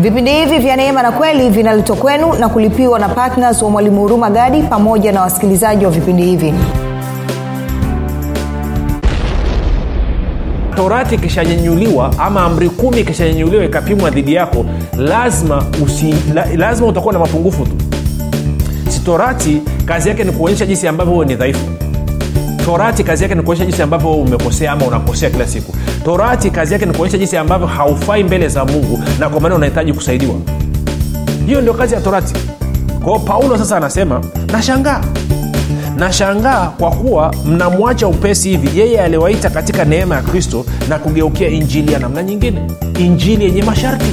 vipindi hivi vya neema na kweli vinaletwa kwenu na kulipiwa na ptns wa mwalimu huruma gadi pamoja na wasikilizaji wa vipindi hivi. Torati ikishanyenyuliwa ama amri kumi ikishanyenyuliwa ikapimwa dhidi yako lazima usi, la, lazima utakuwa na mapungufu tu. Si torati kazi yake ni kuonyesha jinsi ambavyo huwe ni dhaifu torati kazi yake ni kuonyesha jinsi ambavyo umekosea ama unakosea kila siku. Torati kazi yake ni kuonyesha jinsi ambavyo haufai mbele za mungu na kwa maana unahitaji kusaidiwa. Hiyo ndio kazi ya torati. Kwao paulo sasa anasema nashangaa. Nashangaa kwa kuwa mnamwacha upesi hivi. Yeye aliwaita katika neema ya kristo na kugeukia injili ya namna nyingine. Injili yenye masharti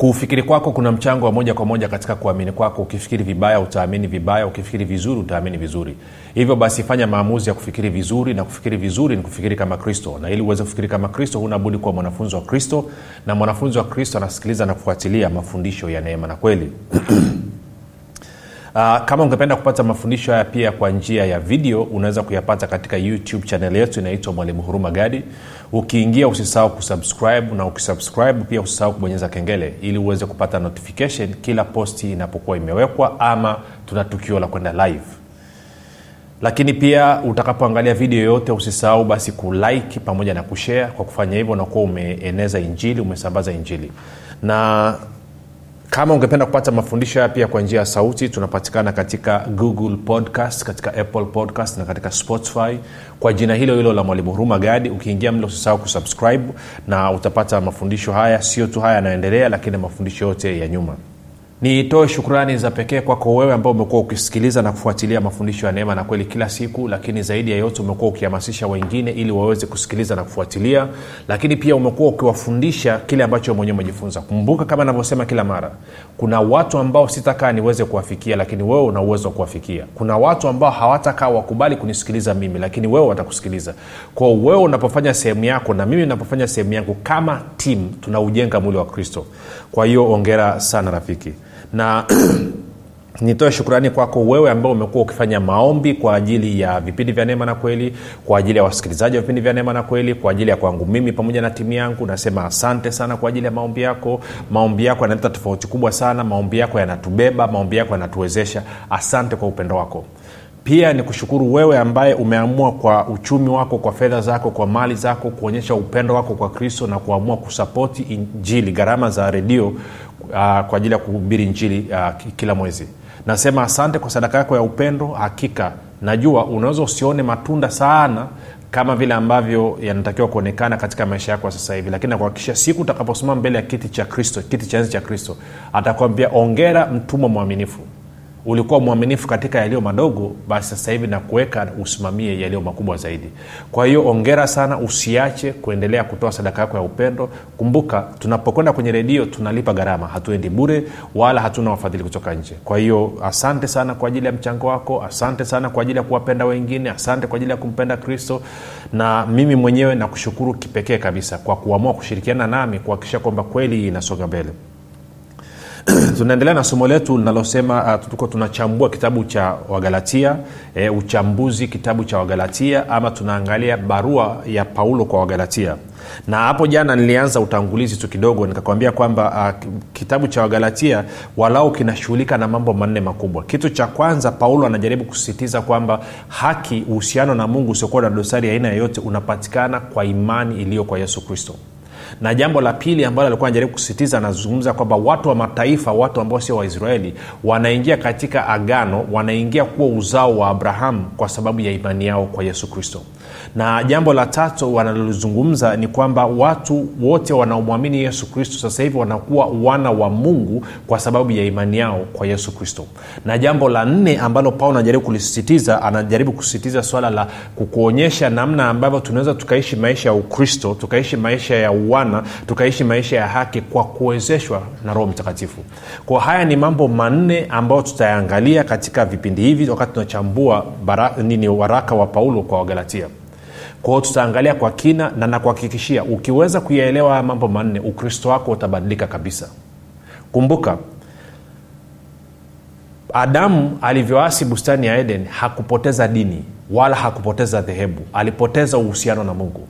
kufikiri kwako kuna mchango wa moja kwa moja katika kuamini kwako. Ukifikiri vibaya utaamini vibaya. Ukifikiri vizuri utaamini vizuri. Hivyo basi fanya maamuzi ya kufikiri vizuri na kufikiri vizuri ni kufikiri kama kristo. Na ili uweze kufikiri kama kristo hunabudi kuwa mwanafunzi wa kristo. Na mwanafunzi wa kristo anasikiliza na kufuatilia mafundisho ya neema na kweli Uh, kama ungependa kupata mafundisho haya pia kwa njia ya video unaweza kuyapata katika youtube chanel yetu inaitwa mwalimu huruma gadi. Ukiingia usisahau kusubscribe na ukisubscribe pia usisahau kubonyeza kengele ili uweze kupata notification kila posti inapokuwa imewekwa ama tuna tukio la kwenda live. Lakini pia utakapoangalia video yoyote usisahau basi kulike pamoja na kushare kwa kufanya hivyo unakuwa umeeneza injili umesambaza injili. Na kama ungependa kupata mafundisho haya pia kwa njia ya sauti tunapatikana katika google podcast katika apple podcast na katika spotify. Kwa jina hilo hilo la mwalimu huruma gadi ukiingia mle usisahau kusubscribe na utapata mafundisho haya. Sio tu haya yanayoendelea lakini mafundisho yote ya nyuma nitoe shukrani za pekee kwako wewe ambao umekuwa ukisikiliza na kufuatilia mafundisho ya neema na kweli kila siku lakini zaidi ya yote umekuwa ukihamasisha wengine ili waweze kusikiliza na kufuatilia lakini pia umekuwa ukiwafundisha kile ambacho mwenyewe umejifunza. Kumbuka kama navyosema kila mara kuna watu ambao sitakaa niweze kuwafikia lakini wewe una uwezo wa kuwafikia. Kuna watu ambao hawatakaa wakubali kunisikiliza mimi lakini wewe watakusikiliza. Kwao wewe unapofanya sehemu yako na mimi napofanya sehemu yangu kama tim tunaujenga mwili wa kristo. Kwa hiyo ongera sana rafiki na nitoe shukrani kwako wewe ambao umekuwa ukifanya maombi kwa ajili ya vipindi vya neema na kweli kwa ajili ya wasikilizaji wa vipindi vya neema na kweli kwa ajili ya kwangu mimi pamoja na timu yangu. Nasema asante sana kwa ajili ya maombi yako. Maombi yako yanaleta tofauti kubwa sana. Maombi yako yanatubeba maombi yako yanatuwezesha. Asante kwa upendo wako. Pia ni kushukuru wewe ambaye umeamua kwa uchumi wako kwa fedha zako kwa mali zako kuonyesha upendo wako kwa kristo na kuamua kusapoti injili gharama za redio uh, kwa ajili ya kuhubiri injili uh, kila mwezi. Nasema asante kwa sadaka yako ya upendo hakika. Najua unaweza usione matunda sana kama vile ambavyo yanatakiwa kuonekana katika maisha yako sasa hivi lakini nakuhakikisha siku utakaposimama mbele ya kiti cha kristo kiti cha enzi cha kristo atakwambia ongera mtumwa mwaminifu ulikuwa mwaminifu katika yaliyo madogo basi sasa hivi nakuweka usimamie yaliyo makubwa zaidi. Kwa hiyo ongera sana usiache kuendelea kutoa sadaka yako ya upendo. Kumbuka tunapokwenda kwenye redio tunalipa gharama. Hatuendi bure wala hatuna wafadhili kutoka nje. Kwa hiyo asante sana kwa ajili ya mchango wako asante sana kwa ajili ya kuwapenda wengine asante kwa ajili ya kumpenda kristo. Na mimi mwenyewe nakushukuru kipekee kabisa kwa kuamua kushirikiana nami kuhakikisha kwamba kweli inasonga mbele tunaendelea na somo letu linalosema uh, tuko tunachambua kitabu cha wagalatia e, uchambuzi kitabu cha wagalatia ama tunaangalia barua ya paulo kwa wagalatia. Na hapo jana nilianza utangulizi tu kidogo nikakwambia kwamba uh, kitabu cha wagalatia walau kinashughulika na mambo manne makubwa. Kitu cha kwanza paulo anajaribu kusisitiza kwamba haki uhusiano na mungu usiokuwa na dosari aina yoyote unapatikana kwa imani iliyo kwa yesu kristo na jambo la pili ambalo alikuwa anajaribu kusisitiza anazungumza kwamba watu wa mataifa watu ambao sio waisraeli wanaingia katika agano wanaingia kuwa uzao wa abrahamu kwa sababu ya imani yao kwa yesu kristo na jambo la tatu wanalozungumza ni kwamba watu wote wanaomwamini yesu kristo sasa hivi wanakuwa wana wa mungu kwa sababu ya imani yao kwa yesu kristo. Na jambo la nne ambalo paulo anajaribu kulisisitiza anajaribu kusisitiza swala la kukuonyesha namna ambavyo tunaweza tukaishi maisha ya ukristo tukaishi maisha ya uwana tukaishi maisha ya haki kwa kuwezeshwa na roho mtakatifu. Kwa haya ni mambo manne ambayo tutayaangalia katika vipindi hivi wakati tunachambua bara, nini waraka wa paulo kwa wagalatia kwa tutaangalia kwa kina na nakuhakikishia ukiweza kuyaelewa haya mambo manne ukristo wako utabadilika kabisa. Kumbuka adamu alivyoasi bustani ya eden hakupoteza dini wala hakupoteza dhehebu. Alipoteza uhusiano na mungu.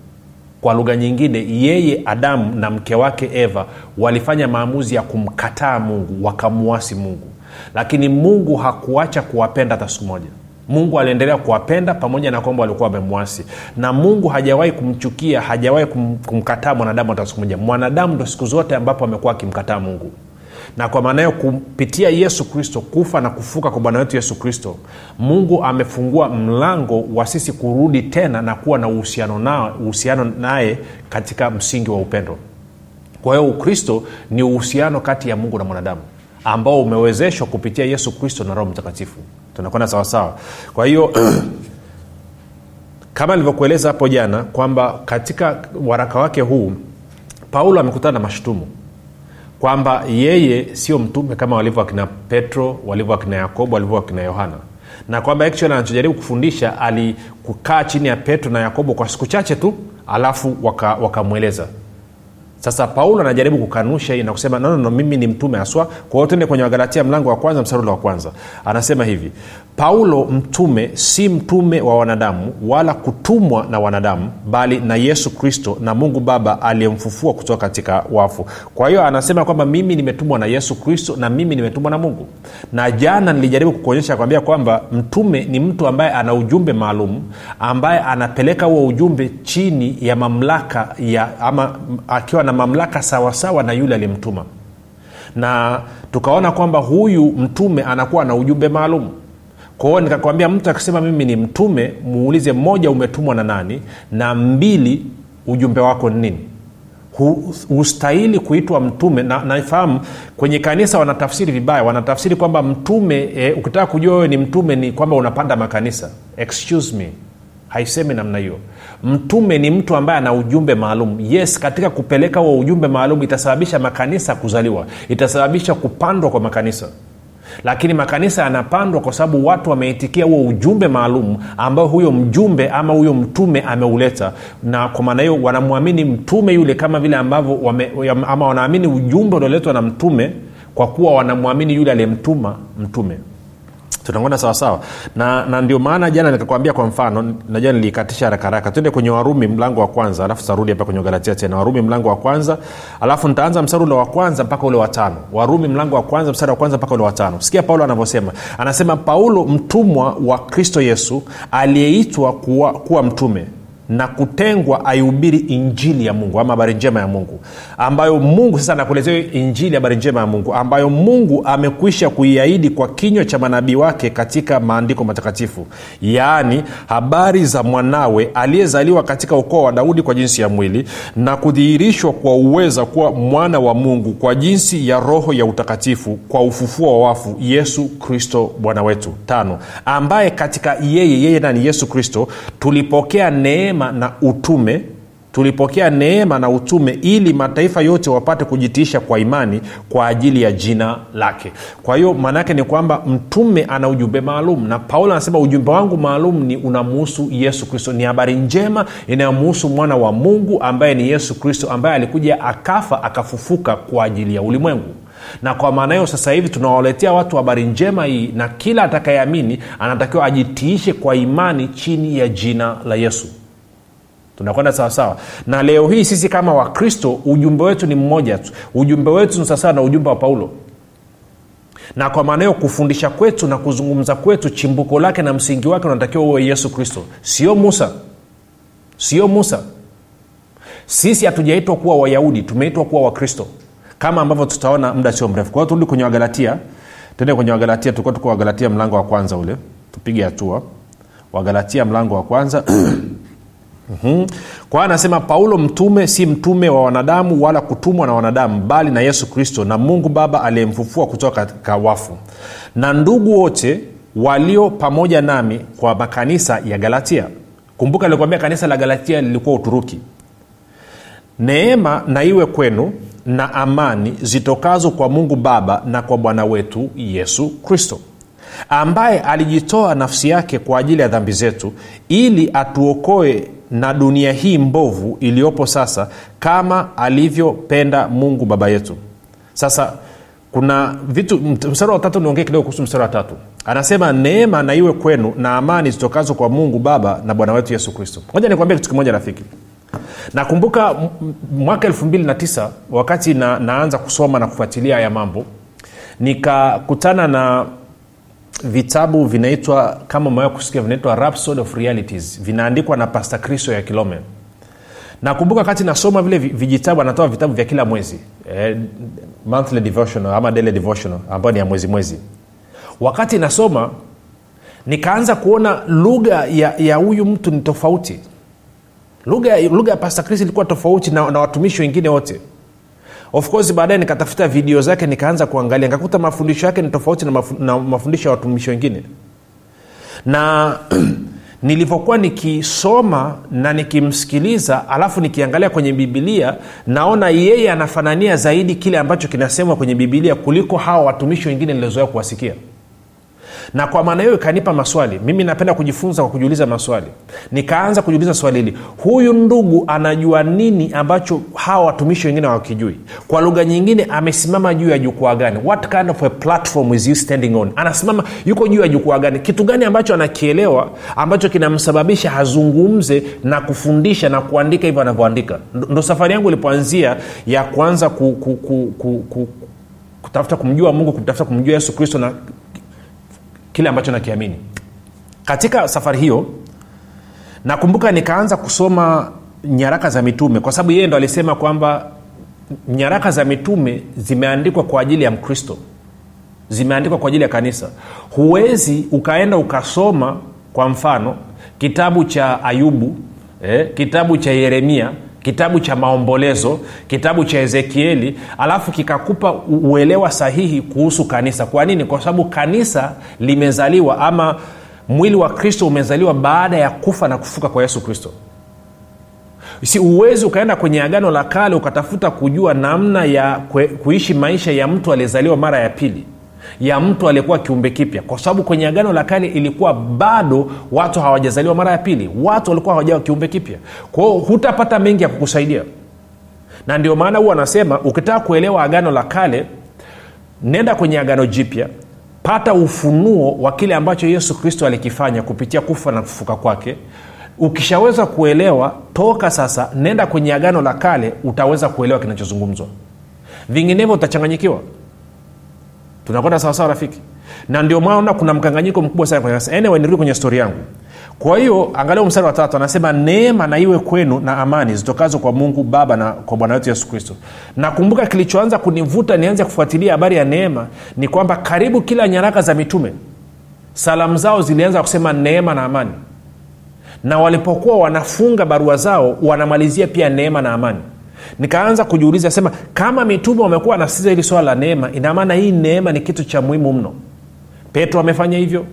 Kwa lugha nyingine yeye adamu na mke wake eva walifanya maamuzi ya kumkataa mungu wakamuasi mungu. Lakini mungu hakuacha kuwapenda hata siku moja mungu aliendelea kuwapenda pamoja na kwamba walikuwa wamemwasi. Na mungu hajawahi kumchukia hajawahi kum, kumkataa mwanadamu hata siku moja. Mwanadamu ndo siku zote ambapo amekuwa akimkataa mungu. Na kwa maana hiyo kupitia yesu kristo kufa na kufuka kwa bwana wetu yesu kristo mungu amefungua mlango wa sisi kurudi tena na kuwa na uhusiano naye katika msingi wa upendo. Kwa hiyo ukristo ni uhusiano kati ya mungu na mwanadamu ambao umewezeshwa kupitia yesu kristo na roho mtakatifu tunakwenda sawasawa kwa hiyo kama nilivyokueleza hapo jana kwamba katika waraka wake huu paulo amekutana na mashutumu kwamba yeye sio mtume kama walivyo akina petro walivyo akina yakobo walivyo akina yohana. Na kwamba actually anachojaribu kufundisha alikukaa chini ya petro na yakobo kwa siku chache tu alafu wakamweleza. waka sasa paulo anajaribu kukanusha hii na kusema no, no, mimi ni mtume haswa. Kwa hiyo tende kwenye wagalatia mlango wa kwanza msarula wa kwanza. Anasema hivi paulo mtume si mtume wa wanadamu wala kutumwa na wanadamu bali na yesu kristo na mungu baba aliyemfufua kutoka katika wafu. Kwa hiyo anasema kwamba mimi nimetumwa na yesu kristo na mimi nimetumwa na mungu. Na jana nilijaribu kukuonyesha kwambia kwamba mtume ni mtu ambaye ana ujumbe maalum ambaye anapeleka huo ujumbe chini ya mamlaka ya ama akiwa na mamlaka sawasawa na yule aliyemtuma. Na tukaona kwamba huyu mtume anakuwa na ujumbe maalum kwa nikakwambia mtu akisema mimi ni mtume muulize moja umetumwa na nani? Na mbili ujumbe wako ni nini? Hustahili kuitwa mtume na nafahamu kwenye kanisa wanatafsiri vibaya. Wanatafsiri kwamba mtume e, ukitaka kujua wewe ni mtume ni kwamba unapanda makanisa. Excuse me haisemi namna hiyo. Mtume ni mtu ambaye ana ujumbe maalum. Yes katika kupeleka huo ujumbe maalum itasababisha makanisa kuzaliwa. Itasababisha kupandwa kwa makanisa lakini makanisa yanapandwa kwa sababu watu wameitikia huo ujumbe maalum ambao huyo mjumbe ama huyo mtume ameuleta. Na kwa maana hiyo wanamwamini mtume yule kama vile ambavyo wame, ama wanaamini ujumbe ulioletwa na mtume kwa kuwa wanamwamini yule aliyemtuma mtume tunakwenda sawasawa na, na ndio maana jana nikakwambia kwa mfano najua niliikatisha haraka haraka. Twende kwenye warumi mlango wa kwanza alafu tarudi hapa kwenye galatia tena. Warumi mlango wa kwanza alafu nitaanza mstari ule wa kwanza mpaka ule wa tano. Warumi mlango wa kwanza mstari wa kwanza mpaka ule wa tano. Sikia paulo anavyosema. Anasema paulo mtumwa wa kristo yesu aliyeitwa kuwa, kuwa mtume na kutengwa aihubiri injili ya mungu ama habari njema ya mungu ambayo mungu sasa anakuelezea injili habari njema ya mungu ambayo mungu amekwisha kuiahidi kwa kinywa cha manabii wake katika maandiko matakatifu. Yaani habari za mwanawe aliyezaliwa katika ukoo wa daudi kwa jinsi ya mwili na kudhihirishwa kwa uweza kuwa mwana wa mungu kwa jinsi ya roho ya utakatifu kwa ufufuo wa wafu yesu kristo bwana wetu. Tano ambaye katika yeye yeye nani? Yesu kristo tulipokea neema neema na utume. Tulipokea neema na utume ili mataifa yote wapate kujitiisha kwa imani kwa ajili ya jina lake. Kwa hiyo maanaake ni kwamba mtume ana ujumbe maalum na paulo anasema ujumbe wangu maalum ni unamuhusu yesu kristo. Ni habari njema inayomuhusu mwana wa mungu ambaye ni yesu kristo ambaye alikuja akafa akafufuka kwa ajili ya ulimwengu. Na kwa maana hiyo sasa hivi tunawaletea watu habari njema hii na kila atakayeamini anatakiwa ajitiishe kwa imani chini ya jina la yesu tunakwenda sawasawa na leo hii sisi kama wakristo ujumbe wetu ni mmoja tu. Ujumbe wetu ni sawasawa na ujumbe wa paulo. Na kwa maana hiyo kufundisha kwetu na kuzungumza kwetu chimbuko lake na msingi wake unatakiwa uwe yesu kristo. Sio musa. Sio musa. Sisi hatujaitwa kuwa wayahudi tumeitwa kuwa wakristo. Kama ambavyo tutaona muda sio mrefu. Kwa turudi kwenye wagalatia. Tende kwenye wagalatia tulikuwa tuko wagalatia mlango wa kwanza ule. Tupige hatua. Wagalatia mlango wa kwanza mm-hmm. kwa anasema paulo mtume si mtume wa wanadamu wala kutumwa na wanadamu bali na yesu kristo na mungu baba aliyemfufua kutoka katika wafu. Na ndugu wote walio pamoja nami kwa makanisa ya galatia. Kumbuka nilikwambia kanisa la galatia lilikuwa uturuki. Neema na iwe kwenu na amani zitokazo kwa mungu baba na kwa bwana wetu yesu kristo ambaye alijitoa nafsi yake kwa ajili ya dhambi zetu ili atuokoe na dunia hii mbovu iliyopo sasa kama alivyopenda mungu baba yetu. Sasa kuna vitu mstari wa tatu niongee kidogo kuhusu mstari wa tatu. Anasema neema na iwe kwenu na amani zitokazo kwa mungu baba na bwana wetu yesu kristo. Moja nikuambia kitu kimoja rafiki. Nakumbuka mwaka elfu mbili na tisa wakati na, naanza kusoma na kufuatilia haya mambo nikakutana na vitabu vinaitwa kama umewea kusikia vinaitwa rhapsody of realities. Vinaandikwa na pasta kristo ya kilome nakumbuka wakati nasoma vile vijitabu anatoa vitabu vya kila mwezi. Eh, monthly devotional ama daily devotional ambayo ni ya mwezi mwezi. Wakati nasoma nikaanza kuona lugha ya huyu mtu ni tofauti. Lugha ya pasta kristo ilikuwa tofauti na, na watumishi wengine wote of course baadaye nikatafuta video zake nikaanza kuangalia. Nikakuta mafundisho yake ni tofauti na, mafu, na mafundisho ya watumishi wengine. Na nilivyokuwa nikisoma na nikimsikiliza alafu nikiangalia kwenye bibilia naona yeye anafanania zaidi kile ambacho kinasemwa kwenye bibilia kuliko hawa watumishi wengine nilizoea kuwasikia na kwa maana hiyo ikanipa maswali. Mimi napenda kujifunza kwa kujiuliza maswali. Nikaanza kujiuliza swali hili. Huyu ndugu anajua nini ambacho hawa watumishi wengine hawakijui? Kwa lugha nyingine amesimama juu ya jukwaa gani? What kind of a platform is you standing on? Anasimama yuko juu ya jukwaa gani? Kitu gani ambacho anakielewa ambacho kinamsababisha azungumze na kufundisha na kuandika hivyo anavyoandika? Ndo safari yangu ilipoanzia ya kuanza ku, ku, ku, ku, ku, kutafuta kumjua mungu kutafuta kumjua yesu kristo na kile ambacho nakiamini. Katika safari hiyo nakumbuka nikaanza kusoma nyaraka za mitume kwa sababu yeye ndo alisema kwamba nyaraka za mitume zimeandikwa kwa ajili ya mkristo. Zimeandikwa kwa ajili ya kanisa. Huwezi ukaenda ukasoma kwa mfano kitabu cha ayubu eh, kitabu cha yeremia kitabu cha maombolezo kitabu cha ezekieli alafu kikakupa uelewa sahihi kuhusu kanisa. Kwa nini? Kwa sababu kanisa limezaliwa ama mwili wa kristo umezaliwa baada ya kufa na kufuka kwa yesu kristo. Si uwezi ukaenda kwenye agano la kale ukatafuta kujua namna ya kuishi maisha ya mtu aliyezaliwa mara ya pili ya mtu aliyekuwa kiumbe kipya. Kwa sababu kwenye agano la kale ilikuwa bado watu hawajazaliwa mara ya pili. Watu walikuwa hawajawa kiumbe kipya. Kwao hutapata mengi ya kukusaidia. Na ndio maana huwa anasema ukitaka kuelewa agano la kale nenda kwenye agano jipya pata ufunuo wa kile ambacho yesu kristo alikifanya kupitia kufa na kufuka kwake. Ukishaweza kuelewa toka sasa nenda kwenye agano la kale utaweza kuelewa kinachozungumzwa. Vinginevyo utachanganyikiwa tunakwenda sawasawa rafiki. Na ndio maana kuna mkanganyiko mkubwa sana kwenye anyway, kwenye stori yangu. Kwa hiyo angalia mstari wa tatu anasema neema na iwe kwenu na amani zitokazo kwa mungu baba na kwa bwana wetu yesu kristo. Nakumbuka kilichoanza kunivuta nianze kufuatilia habari ya neema ni kwamba karibu kila nyaraka za mitume salamu zao zilianza kusema neema na amani. Na walipokuwa wanafunga barua zao wanamalizia pia neema na amani nikaanza kujiuliza sema kama mitume wamekuwa wanasiza hili swala la neema inamaana hii neema ni kitu cha muhimu mno? Petro amefanya hivyo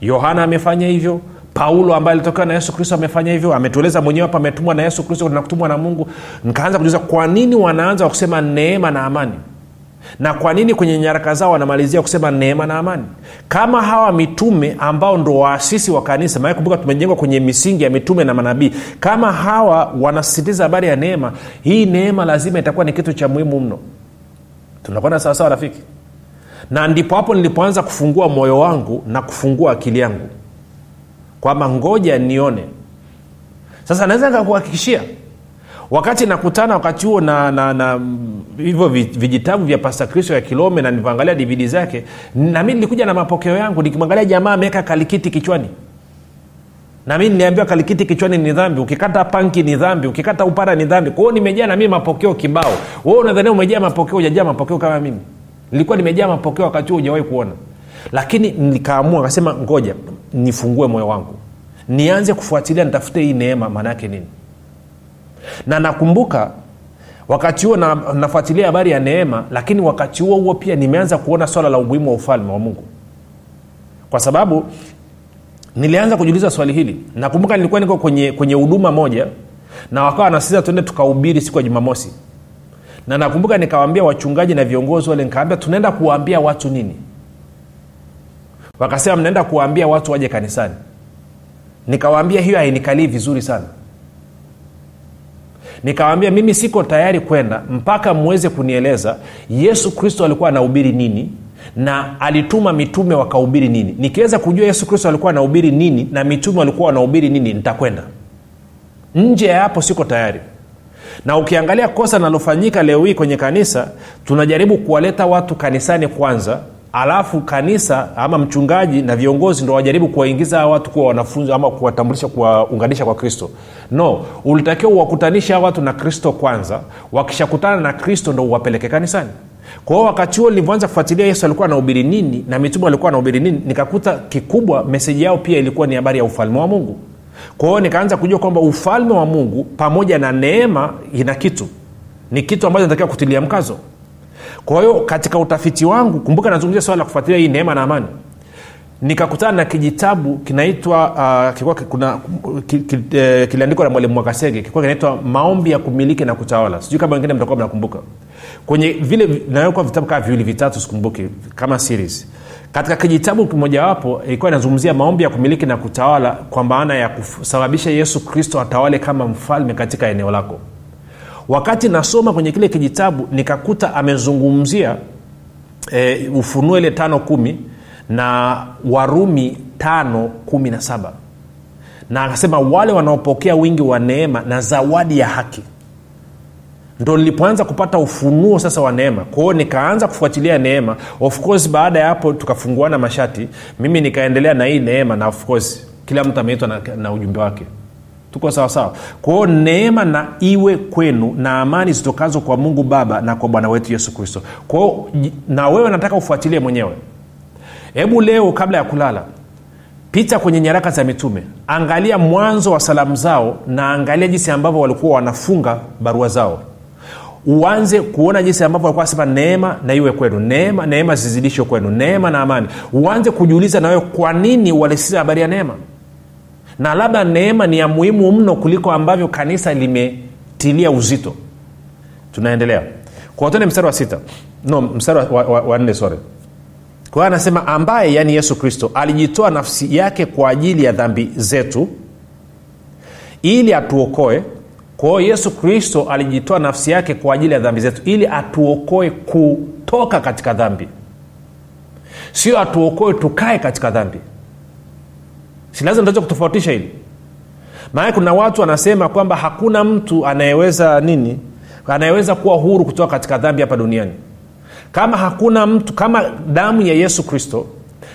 yohana amefanya hivyo paulo ambaye alitokewa na yesu kristo amefanya hivyo ametueleza mwenyewe hapa ametumwa na yesu kristo na kutumwa na mungu. Nikaanza kujiuliza kwa nini wanaanza kusema neema na amani na kwa nini kwenye nyaraka zao wanamalizia kusema neema na amani? Kama hawa mitume ambao ndo waasisi wa kanisa maana kumbuka tumejengwa kwenye misingi ya mitume na manabii. Kama hawa wanasisitiza habari ya neema hii neema lazima itakuwa ni kitu cha muhimu mno. Tunakwenda sawasawa rafiki? Na ndipo hapo nilipoanza kufungua moyo wangu na kufungua akili yangu. Kwamba ngoja nione. Sasa naweza nikakuhakikishia wakati nakutana wakati huo na, na, na hivyo vijitabu vya pasta kristo ya kilome na nivyoangalia dvd zake nami nilikuja na mapokeo yangu nikimwangalia jamaa ameweka kalikiti kichwani. Nami niliambiwa kalikiti kichwani ni dhambi ukikata panki ni dhambi ukikata upara ni dhambi. Kwa nimejaa nami mapokeo kibao. Wewe unadhania umejaa mapokeo ujajaa mapokeo kama mimi? Nilikuwa nimejaa mapokeo wakati huo ujawahi kuona. Lakini nikaamua akasema ngoja nifungue moyo wangu. Nianze kufuatilia nitafute hii neema maana yake nini na nakumbuka wakati huo na, nafuatilia habari ya neema lakini wakati huo huo pia nimeanza kuona swala la umuhimu wa ufalme wa mungu. Kwa sababu nilianza kujiuliza swali hili. Nakumbuka nilikuwa niko kwenye kwenye huduma moja na wakawa wanasisa tuende tukahubiri siku ya jumamosi. Na nakumbuka nikawambia wachungaji na viongozi wale nikawambia tunaenda kuwaambia watu nini? Wakasema mnaenda kuwaambia watu waje kanisani. Nikawaambia hiyo hainikalii vizuri sana nikawambia mimi siko tayari kwenda mpaka mweze kunieleza yesu kristo alikuwa anahubiri nini na alituma mitume wakahubiri nini. Nikiweza kujua yesu kristo alikuwa anahubiri nini na mitume walikuwa wanahubiri nini nitakwenda. Nje ya hapo siko tayari. Na ukiangalia kosa linalofanyika leo hii kwenye kanisa tunajaribu kuwaleta watu kanisani kwanza alafu kanisa ama mchungaji na viongozi ndo wajaribu kuwaingiza hawa watu kuwa wanafunzi ama kuwatambulisha kuwaunganisha kwa kristo. No ulitakiwa uwakutanisha hawa watu na kristo kwanza. Wakishakutana na kristo ndo uwapeleke kanisani. Kwa hiyo wakati huo nilivyoanza kufuatilia yesu alikuwa anahubiri nini na mitume alikuwa anahubiri nini nikakuta kikubwa meseji yao pia ilikuwa ni habari ya ufalme wa mungu. Kwa hiyo nikaanza kujua kwamba ufalme wa mungu pamoja na neema ina kitu. Ni kitu ambacho natakiwa kutilia mkazo kwa hiyo katika utafiti wangu kumbuka nazungumzia swala la kufuatilia hii neema na amani. Nikakutana na kijitabu kinaitwa uh, kuna ki, ki, eh, kiliandikwa na mwalimu kilikuwa kinaitwa maombi ya kumiliki na kutawala. Sijui kama wengine mtakuwa mnakumbuka. Kwenye vile nawekwa vitabu kama viwili vitatu sikumbuki kama series. Katika kijitabu kimojawapo ilikuwa inazungumzia maombi ya kumiliki na kutawala kwa maana ya kusababisha yesu kristo atawale kama mfalme katika eneo lako wakati nasoma kwenye kile kijitabu nikakuta amezungumzia e, ufunuo ile tano kumi na warumi tano kumi na saba. Na akasema wale wanaopokea wingi wa neema na zawadi ya haki. Ndo nilipoanza kupata ufunuo sasa wa neema. Kwahio nikaanza kufuatilia neema. Of course baada ya hapo tukafunguana mashati. Mimi nikaendelea na hii neema na of course kila mtu ameitwa na, na ujumbe wake tuko sawasawa kwahio neema na iwe kwenu na amani zitokazo kwa mungu baba na kwa bwana wetu yesu kristo. Kwao na wewe nataka ufuatilie mwenyewe. Hebu leo kabla ya kulala pita kwenye nyaraka za mitume. Angalia mwanzo wa salamu zao na angalia jinsi ambavyo walikuwa wanafunga barua zao. Uanze kuona jinsi ambavyo walikuwa wanasema neema na iwe kwenu. Neema neema zizidishwe kwenu. Neema na amani. Uanze kujiuliza na wewe kwa nini walisiza habari ya neema na labda neema ni ya muhimu mno kuliko ambavyo kanisa limetilia uzito. Tunaendelea. Kwa mstari wa sita. No mstari wa, wa, wa, wa nne sore kwa anasema ambaye yaani yesu kristo alijitoa nafsi yake kwa ajili ya dhambi zetu ili atuokoe. Kwa hiyo yesu kristo alijitoa nafsi yake kwa ajili ya dhambi zetu ili atuokoe kutoka katika dhambi. Sio atuokoe tukae katika dhambi si lazima tutaweza kutofautisha hili. Maana kuna watu wanasema kwamba hakuna mtu anayeweza nini anayeweza kuwa huru kutoka katika dhambi hapa duniani. Kama hakuna mtu kama damu ya yesu kristo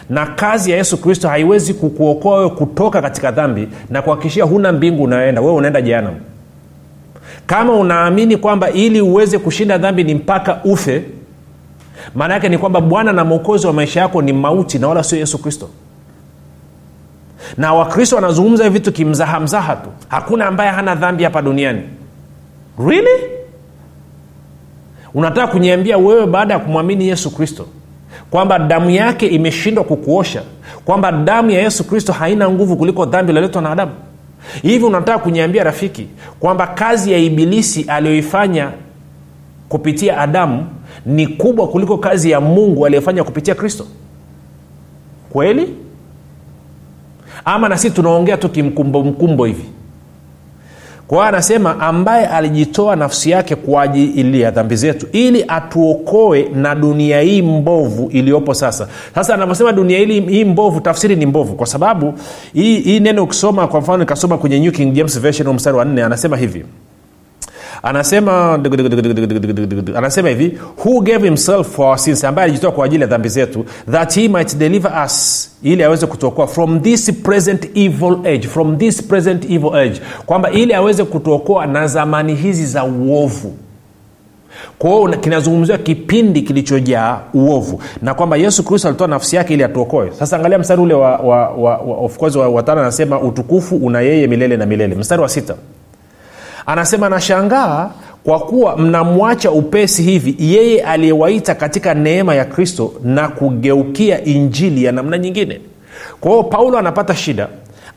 na kazi ya yesu kristo haiwezi kukuokoa wewe kutoka katika dhambi na kuhakikishia huna mbingu unayoenda wewe unaenda jeanam kama unaamini kwamba ili uweze kushinda dhambi ni mpaka ufe maana yake ni kwamba bwana na mwokozi wa maisha yako ni mauti na wala sio yesu kristo na wakristo wanazungumza hivi vitu kimzahamzaha tu. Hakuna ambaye hana dhambi hapa duniani. Really? Unataka kuniambia wewe baada ya kumwamini yesu kristo kwamba damu yake imeshindwa kukuosha kwamba damu ya yesu kristo haina nguvu kuliko dhambi iliyoletwa na adamu? Hivi unataka kuniambia rafiki kwamba kazi ya ibilisi aliyoifanya kupitia adamu ni kubwa kuliko kazi ya mungu aliyofanya kupitia kristo? Kweli ama na sisi tunaongea tu kimkumbo mkumbo hivi. Kwa hiyo anasema ambaye alijitoa nafsi yake kwa ajili ya dhambi zetu ili atuokoe na dunia hii mbovu iliyopo sasa. Sasa anavyosema dunia hili hii mbovu tafsiri ni mbovu kwa sababu hii, hii neno ukisoma kwa mfano nikasoma kwenye new king james version mstari wa nne anasema hivi anasema anasema hivi who gave himself for our sins? Ambaye alijitoa kwa ajili ya dhambi zetu that he might deliver us ili aweze kutuokoa from this present evil age. From this present evil age. Kwamba ili aweze kutuokoa na zamani hizi za uovu. Kwao kinazungumziwa kipindi kilichojaa uovu. Na kwamba yesu kristo alitoa nafsi yake ili atuokoe. Sasa angalia mstari ule wa, wa, wa, wa, of course wa, watano anasema utukufu una yeye milele na milele. Mstari wa sita anasema nashangaa kwa kuwa mnamwacha upesi hivi yeye aliyewaita katika neema ya kristo na kugeukia injili ya namna nyingine. Kwa hiyo paulo anapata shida.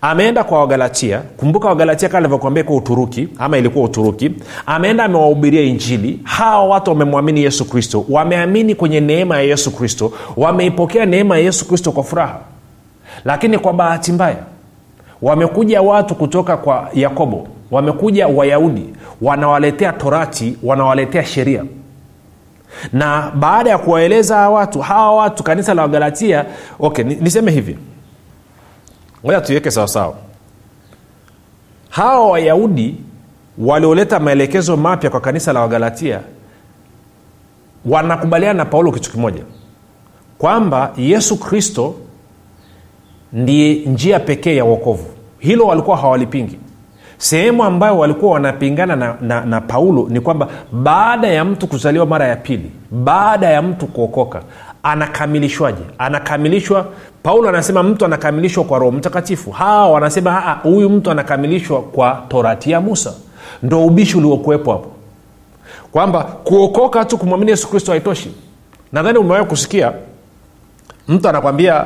Ameenda kwa wagalatia. Kumbuka wagalatia kama alivyokuambia kwa uturuki ama ilikuwa uturuki. Ameenda amewahubiria injili. Hawa watu wamemwamini yesu kristo. Wameamini kwenye neema ya yesu kristo. Wameipokea neema ya yesu kristo kwa furaha. Lakini kwa bahati mbaya wamekuja watu kutoka kwa yakobo wamekuja wayahudi wanawaletea torati wanawaletea sheria. Na baada ya kuwaeleza hawa watu hawa watu kanisa la wagalatia okay niseme hivi. Ngoja tuiweke sawasawa hawa wayahudi walioleta maelekezo mapya kwa kanisa la wagalatia wanakubaliana na paulo kitu kimoja. Kwamba yesu kristo ndiye njia pekee ya uokovu hilo walikuwa hawalipingi sehemu ambayo walikuwa wanapingana na, na, na paulo ni kwamba baada ya mtu kuzaliwa mara ya pili baada ya mtu kuokoka anakamilishwaje? Anakamilishwa paulo anasema mtu anakamilishwa kwa roho mtakatifu. Hawa wanasema huyu mtu anakamilishwa kwa torati ya musa. Ndo ubishi uliokuwepo hapo. Kwamba kuokoka tu kumwamini yesu kristo haitoshi. Nadhani umewahi kusikia mtu anakwambia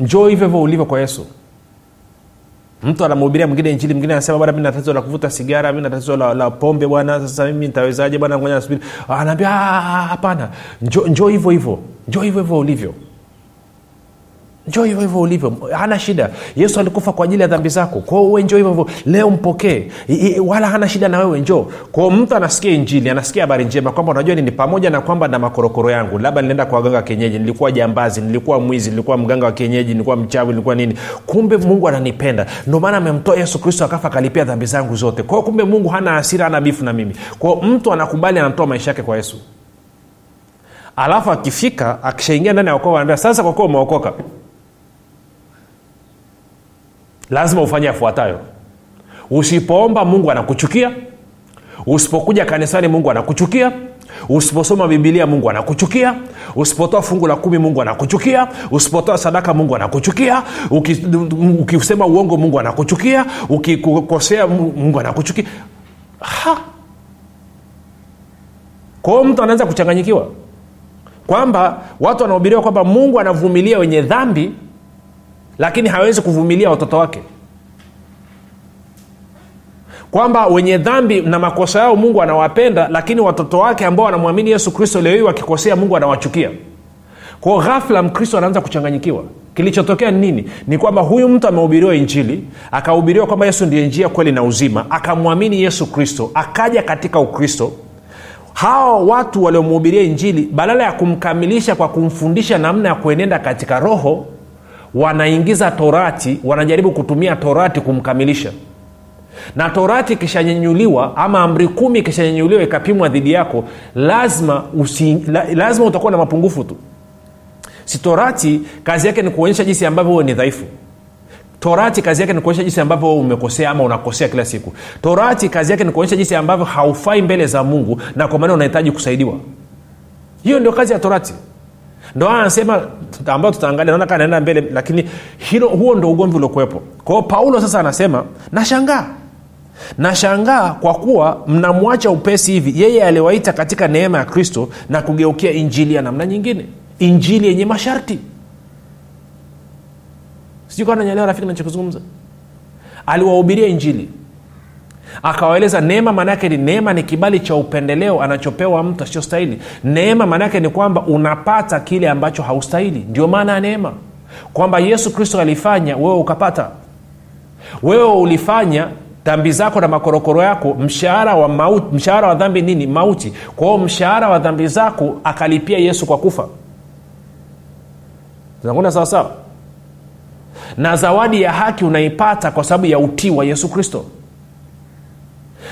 njoo hivyo hivyo ulivyo kwa yesu. Mtu anamhubiria mwingine injili mwingine anasema bwana mi na tatizo la kuvuta sigara mi na tatizo la, la pombe bwana sasa mimi nitawezaje? Bwana ngoja nasubiri anaambia hapana. Njoo njo hivyo hivyo. Njoo hivyo hivyo ulivyo njoo hivyo hivyo ulivyo. Hana shida. Yesu alikufa kwa ajili ya dhambi zako. Kwao uwe njoo hivyo hivyo. Leo mpokee. Wala hana shida na wewe njoo. Kwao mtu anasikia injili anasikia habari njema kwamba unajua nini? Pamoja na kwamba na makorokoro yangu. Labda nilienda kwa waganga wa kienyeji. Nilikuwa jambazi nilikuwa mwizi nilikuwa mganga wa kienyeji nilikuwa mchawi nilikuwa nini? Kumbe mungu ananipenda. Ndio maana amemtoa yesu kristo akafa akalipia dhambi zangu zote. Kwao kumbe mungu hana hasira hana bifu na mimi. Kwao mtu anakubali anatoa maisha yake kwa yesu. Alafu akifika akishaingia ndani ya okoa anaambia sasa kwa umeokoka lazima ufanye yafuatayo. Usipoomba mungu anakuchukia. Usipokuja kanisani mungu anakuchukia. Usiposoma bibilia mungu anakuchukia. Usipotoa fungu la kumi mungu anakuchukia. Usipotoa sadaka mungu anakuchukia. Ukisema uongo mungu anakuchukia. Ukikosea mungu anakuchukia. Kwao mtu anaweza kuchanganyikiwa. Kwamba watu wanahubiriwa kwamba mungu anavumilia wenye dhambi lakini hawezi kuvumilia watoto wake. Kwamba wenye dhambi na makosa yao mungu anawapenda lakini watoto wake ambao wanamwamini yesu kristo leo hii wakikosea mungu anawachukia. Kwao ghafla mkristo anaanza kuchanganyikiwa. Kilichotokea ni nini? Ni kwamba huyu mtu amehubiriwa injili akahubiriwa kwamba yesu ndiye njia kweli na uzima akamwamini yesu kristo akaja katika ukristo. Hawa watu waliomhubiria injili badala ya kumkamilisha kwa kumfundisha namna ya kuenenda katika roho wanaingiza torati wanajaribu kutumia torati kumkamilisha. Na torati ikishanyenyuliwa ama amri kumi ikishanyenyuliwa ikapimwa dhidi yako lazima usi, la, lazima utakuwa na mapungufu tu. Si torati kazi yake ni kuonyesha jinsi ambavyo huwe ni dhaifu. Torati kazi yake ni kuonyesha jinsi ambavyo umekosea ama unakosea kila siku. Torati kazi yake ni kuonyesha jinsi ambavyo haufai mbele za mungu na kwa maana unahitaji kusaidiwa. Hiyo ndio kazi ya torati ndo anasema ambao tutaangalia naona kaa naenda mbele lakini hilo huo ndo ugomvi uliokuwepo. Kwao paulo sasa anasema nashangaa. Nashangaa kwa kuwa mnamwacha upesi hivi. Yeye aliwaita katika neema ya kristo na kugeukia injili ya namna nyingine. Injili yenye masharti. Sijui kaa nanyelewa rafiki nachokizungumza aliwahubiria injili akawaeleza neema maanaake ni neema ni kibali cha upendeleo anachopewa mtu asiostahili neema maanaake ni kwamba unapata kile ambacho haustahili. Ndio maana ya neema. Kwamba yesu kristo alifanya wewe ukapata. Wewe ulifanya dhambi zako na makorokoro yako mshahara wa mauti, mshahara wa dhambi nini? Mauti. Kwa hiyo mshahara wa dhambi zako akalipia yesu kwa kufa. Zinakuna sawasawa na zawadi ya haki unaipata kwa sababu ya utii wa yesu kristo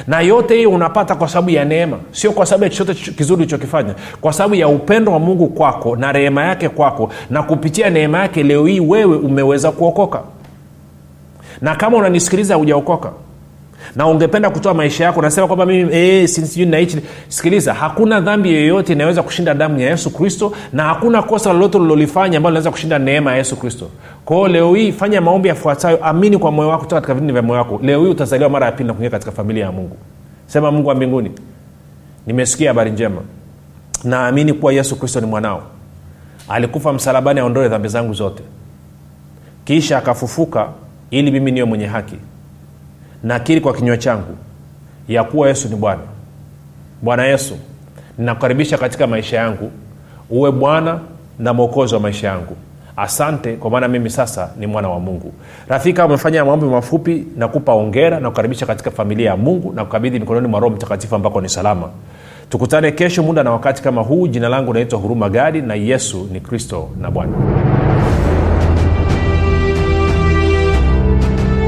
na yote hiyo unapata kwa sababu ya neema. Sio kwa sababu ya chochote kizuri ulichokifanya. Kwa sababu ya upendo wa mungu kwako na rehema yake kwako na kupitia neema yake leo hii wewe umeweza kuokoka. Na kama unanisikiliza hujaokoka na ungependa kutoa maisha yako unasema kwamba mimi naichi sikiliza hakuna dhambi yoyote inayoweza kushinda damu ya yesu kristo na hakuna kosa lolote ulilolifanya ambalo linaweza kushinda neema ya yesu kristo. Kwao leo hii fanya maombi yafuatayo amini kwa moyo wako toka katika vini vya moyo wako. Leo hii utazaliwa mara ya pili na kuingia katika familia ya mungu. Sema mungu wa mbinguni nimesikia habari njema. Naamini kuwa yesu kristo ni mwanao. Alikufa msalabani aondoe dhambi zangu zote. Kisha akafufuka ili mimi niwe mwenye haki nakiri kwa kinywa changu ya kuwa yesu ni bwana. Bwana yesu ninakukaribisha katika maisha yangu. Uwe bwana na mwokozi wa maisha yangu. Asante kwa maana mimi sasa ni mwana wa mungu. Rafika umefanya maombi mafupi nakupa ongera na kukaribisha katika familia ya mungu na kukabidhi mikononi mwa roho mtakatifu ambako ni salama. Tukutane kesho muda na wakati kama huu. Jina langu naitwa huruma gadi na yesu ni kristo na bwana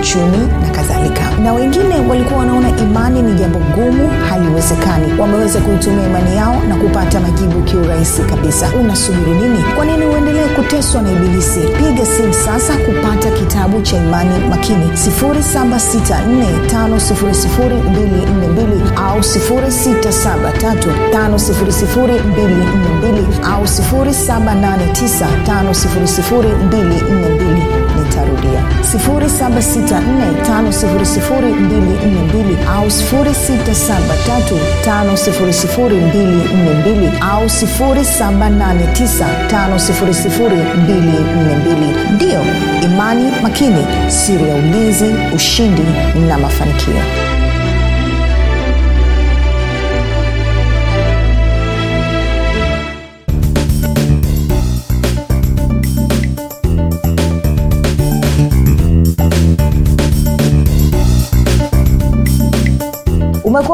uchumi na kadhalika. Na wengine walikuwa wanaona imani ni jambo gumu haliwezekani. Wameweza kuitumia imani yao na kupata majibu kiurahisi kabisa. Unasubiri nini? Kwa nini uendelee kuteswa na ibilisi? Piga simu sasa kupata kitabu cha imani makini. 7645242 au 6735242 au 7895242 nitarudia 7645242 au 6735242 au 789 ndiyo imani makini siri ya ulinzi ushindi na mafanikio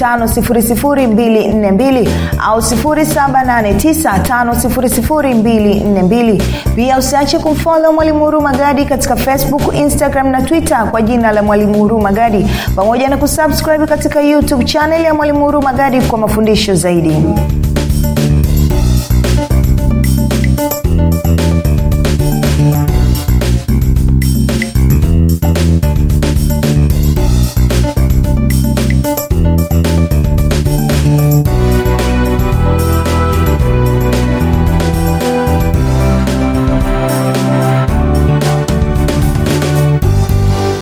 6735242 au 7895242 pia usiache kumfolo mwalimu huruma gadi katika facebook instagram na twitter kwa jina la mwalimu huruma gadi pamoja na kusubscribe katika youtube chaneli ya mwalimu huruma gadi kwa mafundisho zaidi